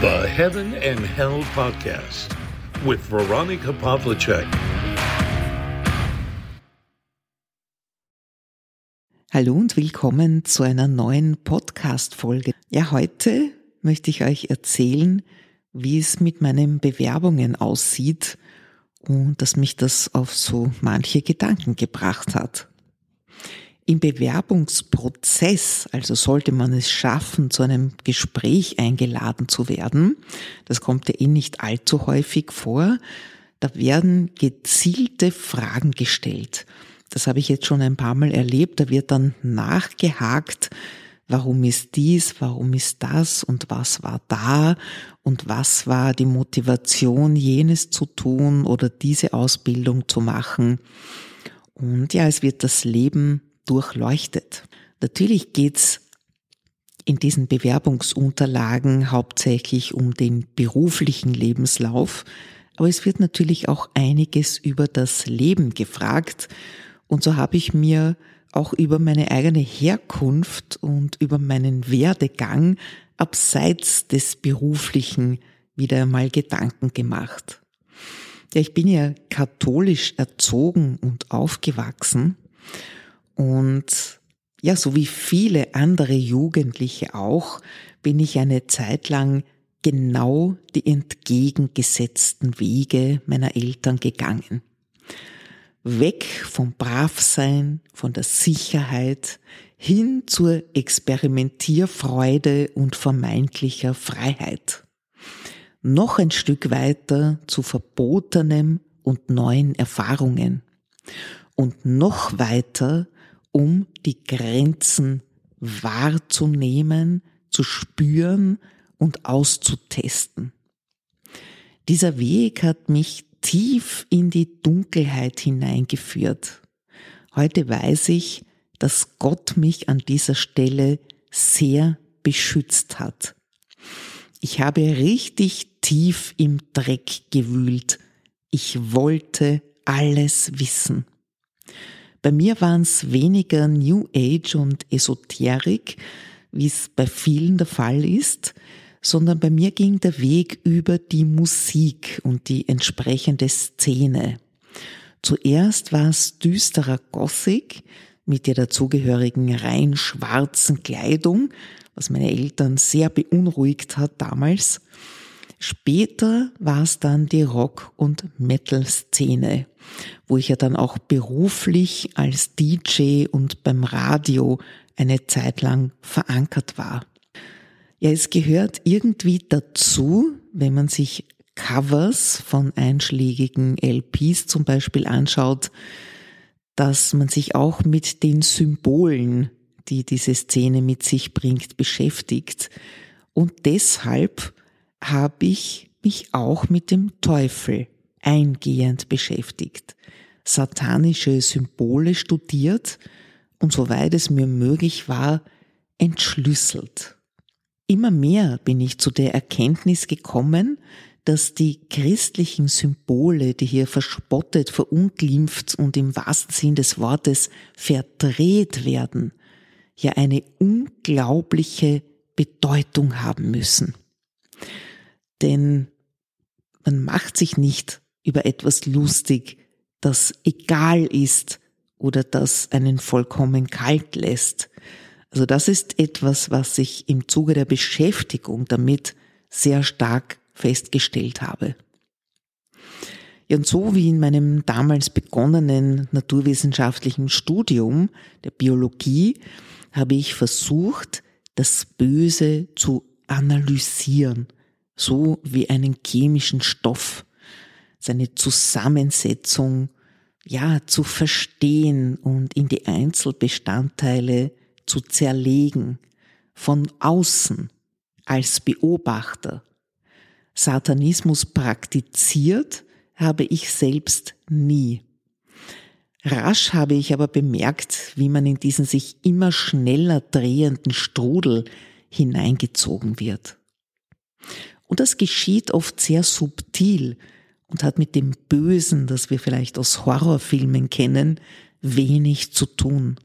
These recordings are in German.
The Heaven and Hell Podcast with Veronica Pavlicek. Hallo und willkommen zu einer neuen Podcast-Folge. Ja, heute möchte ich euch erzählen, wie es mit meinen Bewerbungen aussieht und dass mich das auf so manche Gedanken gebracht hat. Im Bewerbungsprozess, also sollte man es schaffen, zu einem Gespräch eingeladen zu werden, das kommt ja eh nicht allzu häufig vor, da werden gezielte Fragen gestellt. Das habe ich jetzt schon ein paar Mal erlebt, da wird dann nachgehakt, warum ist dies, warum ist das und was war da und was war die Motivation, jenes zu tun oder diese Ausbildung zu machen. Und ja, es wird das Leben durchleuchtet. Natürlich geht's in diesen Bewerbungsunterlagen hauptsächlich um den beruflichen Lebenslauf, aber es wird natürlich auch einiges über das Leben gefragt und so habe ich mir auch über meine eigene Herkunft und über meinen Werdegang abseits des beruflichen wieder einmal Gedanken gemacht. Ja, ich bin ja katholisch erzogen und aufgewachsen und ja, so wie viele andere Jugendliche auch, bin ich eine Zeit lang genau die entgegengesetzten Wege meiner Eltern gegangen. Weg vom Bravsein, von der Sicherheit hin zur Experimentierfreude und vermeintlicher Freiheit. Noch ein Stück weiter zu verbotenem und neuen Erfahrungen. Und noch weiter um die Grenzen wahrzunehmen, zu spüren und auszutesten. Dieser Weg hat mich tief in die Dunkelheit hineingeführt. Heute weiß ich, dass Gott mich an dieser Stelle sehr beschützt hat. Ich habe richtig tief im Dreck gewühlt. Ich wollte alles wissen. Bei mir waren es weniger New Age und Esoterik, wie es bei vielen der Fall ist, sondern bei mir ging der Weg über die Musik und die entsprechende Szene. Zuerst war es düsterer Gothic mit der dazugehörigen rein schwarzen Kleidung, was meine Eltern sehr beunruhigt hat damals. Später war es dann die Rock- und Metal-Szene, wo ich ja dann auch beruflich als DJ und beim Radio eine Zeit lang verankert war. Ja, es gehört irgendwie dazu, wenn man sich Covers von einschlägigen LPs zum Beispiel anschaut, dass man sich auch mit den Symbolen, die diese Szene mit sich bringt, beschäftigt. Und deshalb habe ich mich auch mit dem Teufel eingehend beschäftigt, satanische Symbole studiert und soweit es mir möglich war, entschlüsselt. Immer mehr bin ich zu der Erkenntnis gekommen, dass die christlichen Symbole, die hier verspottet, verunglimpft und im wahrsten Sinn des Wortes verdreht werden, ja eine unglaubliche Bedeutung haben müssen. Denn man macht sich nicht über etwas lustig, das egal ist oder das einen vollkommen kalt lässt. Also das ist etwas, was ich im Zuge der Beschäftigung damit sehr stark festgestellt habe. Ja, und so wie in meinem damals begonnenen naturwissenschaftlichen Studium der Biologie habe ich versucht, das Böse zu analysieren – so wie einen chemischen Stoff, seine Zusammensetzung, ja, zu verstehen und in die Einzelbestandteile zu zerlegen, von außen als Beobachter. Satanismus praktiziert habe ich selbst nie. Rasch habe ich aber bemerkt, wie man in diesen sich immer schneller drehenden Strudel hineingezogen wird. Und das geschieht oft sehr subtil und hat mit dem Bösen, das wir vielleicht aus Horrorfilmen kennen, wenig zu tun.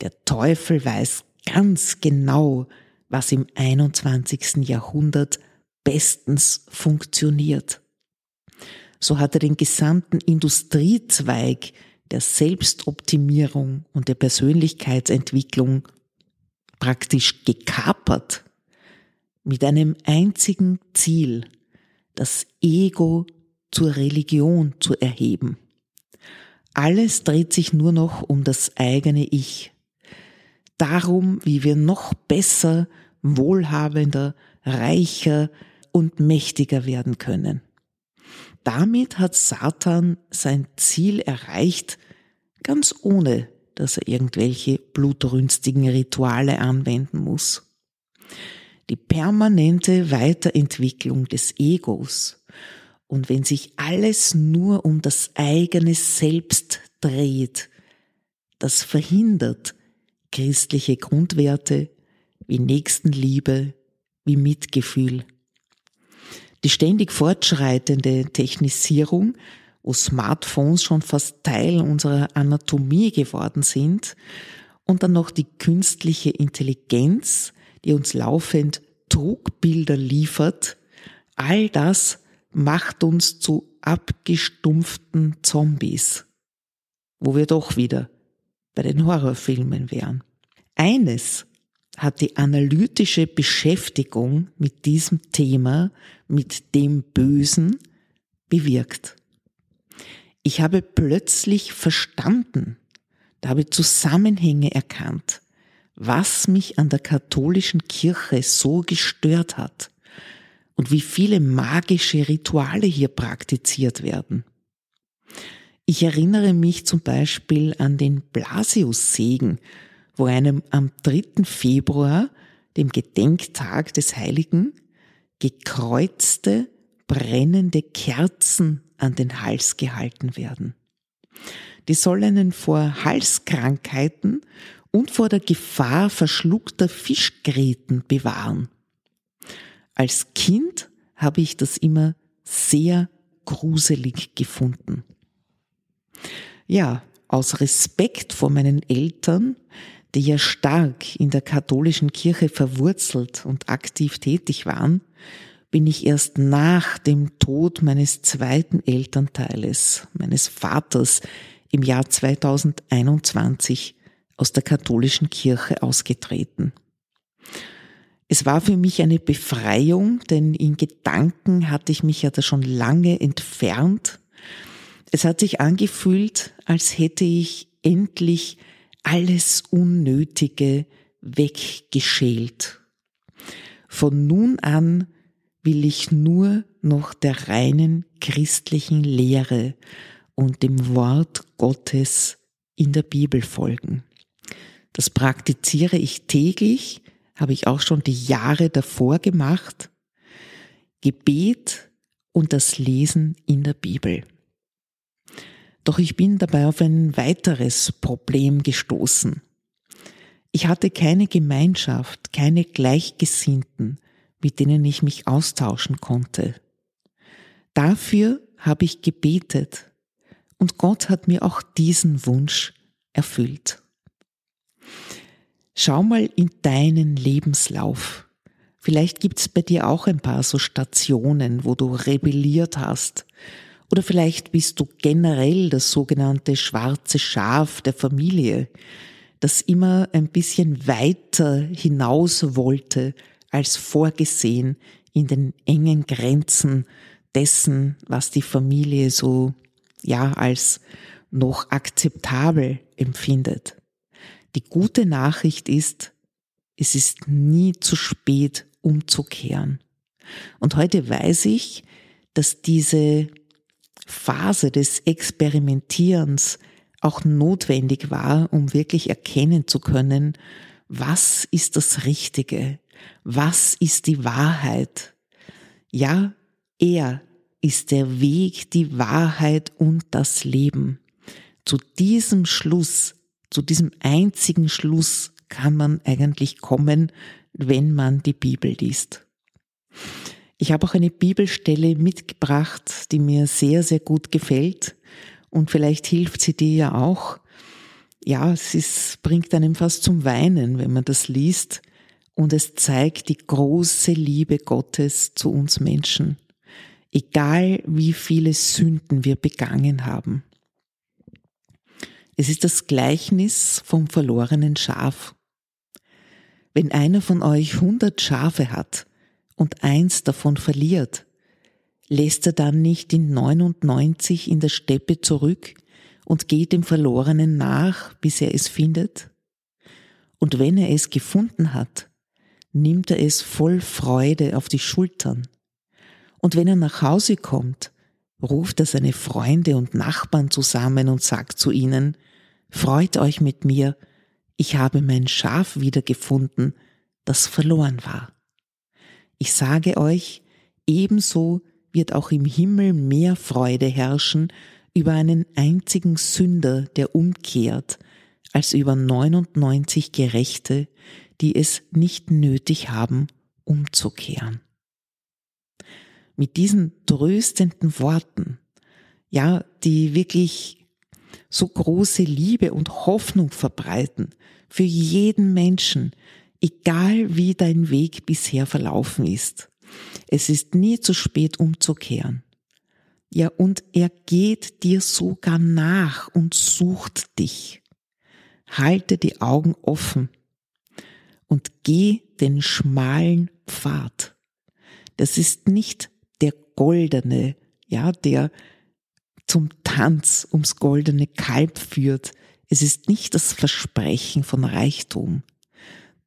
Der Teufel weiß ganz genau, was im 21. Jahrhundert bestens funktioniert. So hat er den gesamten Industriezweig der Selbstoptimierung und der Persönlichkeitsentwicklung praktisch gekapert mit einem einzigen Ziel, das Ego zur Religion zu erheben. Alles dreht sich nur noch um das eigene Ich. Darum, wie wir noch besser, wohlhabender, reicher und mächtiger werden können. Damit hat Satan sein Ziel erreicht, ganz ohne, dass er irgendwelche blutrünstigen Rituale anwenden muss. Die permanente Weiterentwicklung des Egos und wenn sich alles nur um das eigene Selbst dreht, das verhindert christliche Grundwerte wie Nächstenliebe, wie Mitgefühl. Die ständig fortschreitende Technisierung, wo Smartphones schon fast Teil unserer Anatomie geworden sind, und dann noch die künstliche Intelligenz, die uns laufend Trugbilder liefert, all das macht uns zu abgestumpften Zombies, wo wir doch wieder bei den Horrorfilmen wären. Eines hat die analytische Beschäftigung mit diesem Thema, mit dem Bösen, bewirkt. Ich habe plötzlich verstanden, da habe ich Zusammenhänge erkannt, was mich an der katholischen Kirche so gestört hat und wie viele magische Rituale hier praktiziert werden. Ich erinnere mich zum Beispiel an den Blasiussegen, wo einem am 3. Februar, dem Gedenktag des Heiligen, gekreuzte, brennende Kerzen an den Hals gehalten werden. Die sollen vor Halskrankheiten und vor der Gefahr verschluckter Fischgräten bewahren. Als Kind habe ich das immer sehr gruselig gefunden. Ja, aus Respekt vor meinen Eltern die ja stark in der katholischen Kirche verwurzelt und aktiv tätig waren, bin ich erst nach dem Tod meines zweiten Elternteiles, meines Vaters, im Jahr 2021 aus der katholischen Kirche ausgetreten. Es war für mich eine Befreiung, denn in Gedanken hatte ich mich ja da schon lange entfernt. Es hat sich angefühlt, als hätte ich endlich alles Unnötige weggeschält. Von nun an will ich nur noch der reinen christlichen Lehre und dem Wort Gottes in der Bibel folgen. Das praktiziere ich täglich, habe ich auch schon die Jahre davor gemacht. Gebet und das Lesen in der Bibel. Doch ich bin dabei auf ein weiteres Problem gestoßen. Ich hatte keine Gemeinschaft, keine Gleichgesinnten, mit denen ich mich austauschen konnte. Dafür habe ich gebetet und Gott hat mir auch diesen Wunsch erfüllt. Schau mal in deinen Lebenslauf. Vielleicht gibt's bei dir auch ein paar so Stationen, wo du rebelliert hast oder vielleicht bist du generell das sogenannte schwarze Schaf der Familie, das immer ein bisschen weiter hinaus wollte als vorgesehen in den engen Grenzen dessen, was die Familie so, ja, als noch akzeptabel empfindet. Die gute Nachricht ist, es ist nie zu spät umzukehren. Und heute weiß ich, dass diese Phase des Experimentierens auch notwendig war, um wirklich erkennen zu können, was ist das Richtige, was ist die Wahrheit. Ja, er ist der Weg, die Wahrheit und das Leben. Zu diesem Schluss, zu diesem einzigen Schluss kann man eigentlich kommen, wenn man die Bibel liest. Ich habe auch eine Bibelstelle mitgebracht, die mir sehr, sehr gut gefällt. Und vielleicht hilft sie dir ja auch. Ja, es ist, bringt einem fast zum Weinen, wenn man das liest. und es zeigt die große Liebe Gottes zu uns Menschen, egal wie viele Sünden wir begangen haben. Es ist das Gleichnis vom verlorenen Schaf. Wenn einer von euch hundert Schafe hat und eins davon verliert, lässt er dann nicht die 99 in der Steppe zurück und geht dem Verlorenen nach, bis er es findet? Und wenn er es gefunden hat, nimmt er es voll Freude auf die Schultern. Und wenn er nach Hause kommt, ruft er seine Freunde und Nachbarn zusammen und sagt zu ihnen, Freut euch mit mir, ich habe mein Schaf wiedergefunden, das verloren war. Ich sage euch, ebenso wird auch im Himmel mehr Freude herrschen über einen einzigen Sünder, der umkehrt, als über 99 Gerechte, die es nicht nötig haben, umzukehren. Mit diesen tröstenden Worten, ja, die wirklich so große Liebe und Hoffnung verbreiten für jeden Menschen, egal wie dein Weg bisher verlaufen ist. Es ist nie zu spät umzukehren. Ja, und er geht dir sogar nach und sucht dich. Halte die Augen offen und geh den schmalen Pfad. Das ist nicht der goldene, ja, der zum Tanz ums goldene Kalb führt. Es ist nicht das Versprechen von Reichtum.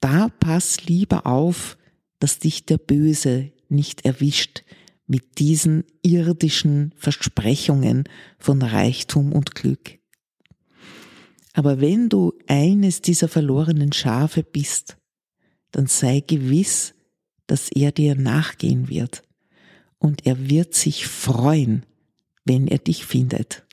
Da pass lieber auf, dass dich der Böse nicht erwischt mit diesen irdischen Versprechungen von Reichtum und Glück. Aber wenn du eines dieser verlorenen Schafe bist, dann sei gewiss, dass er dir nachgehen wird und er wird sich freuen, wenn er dich findet.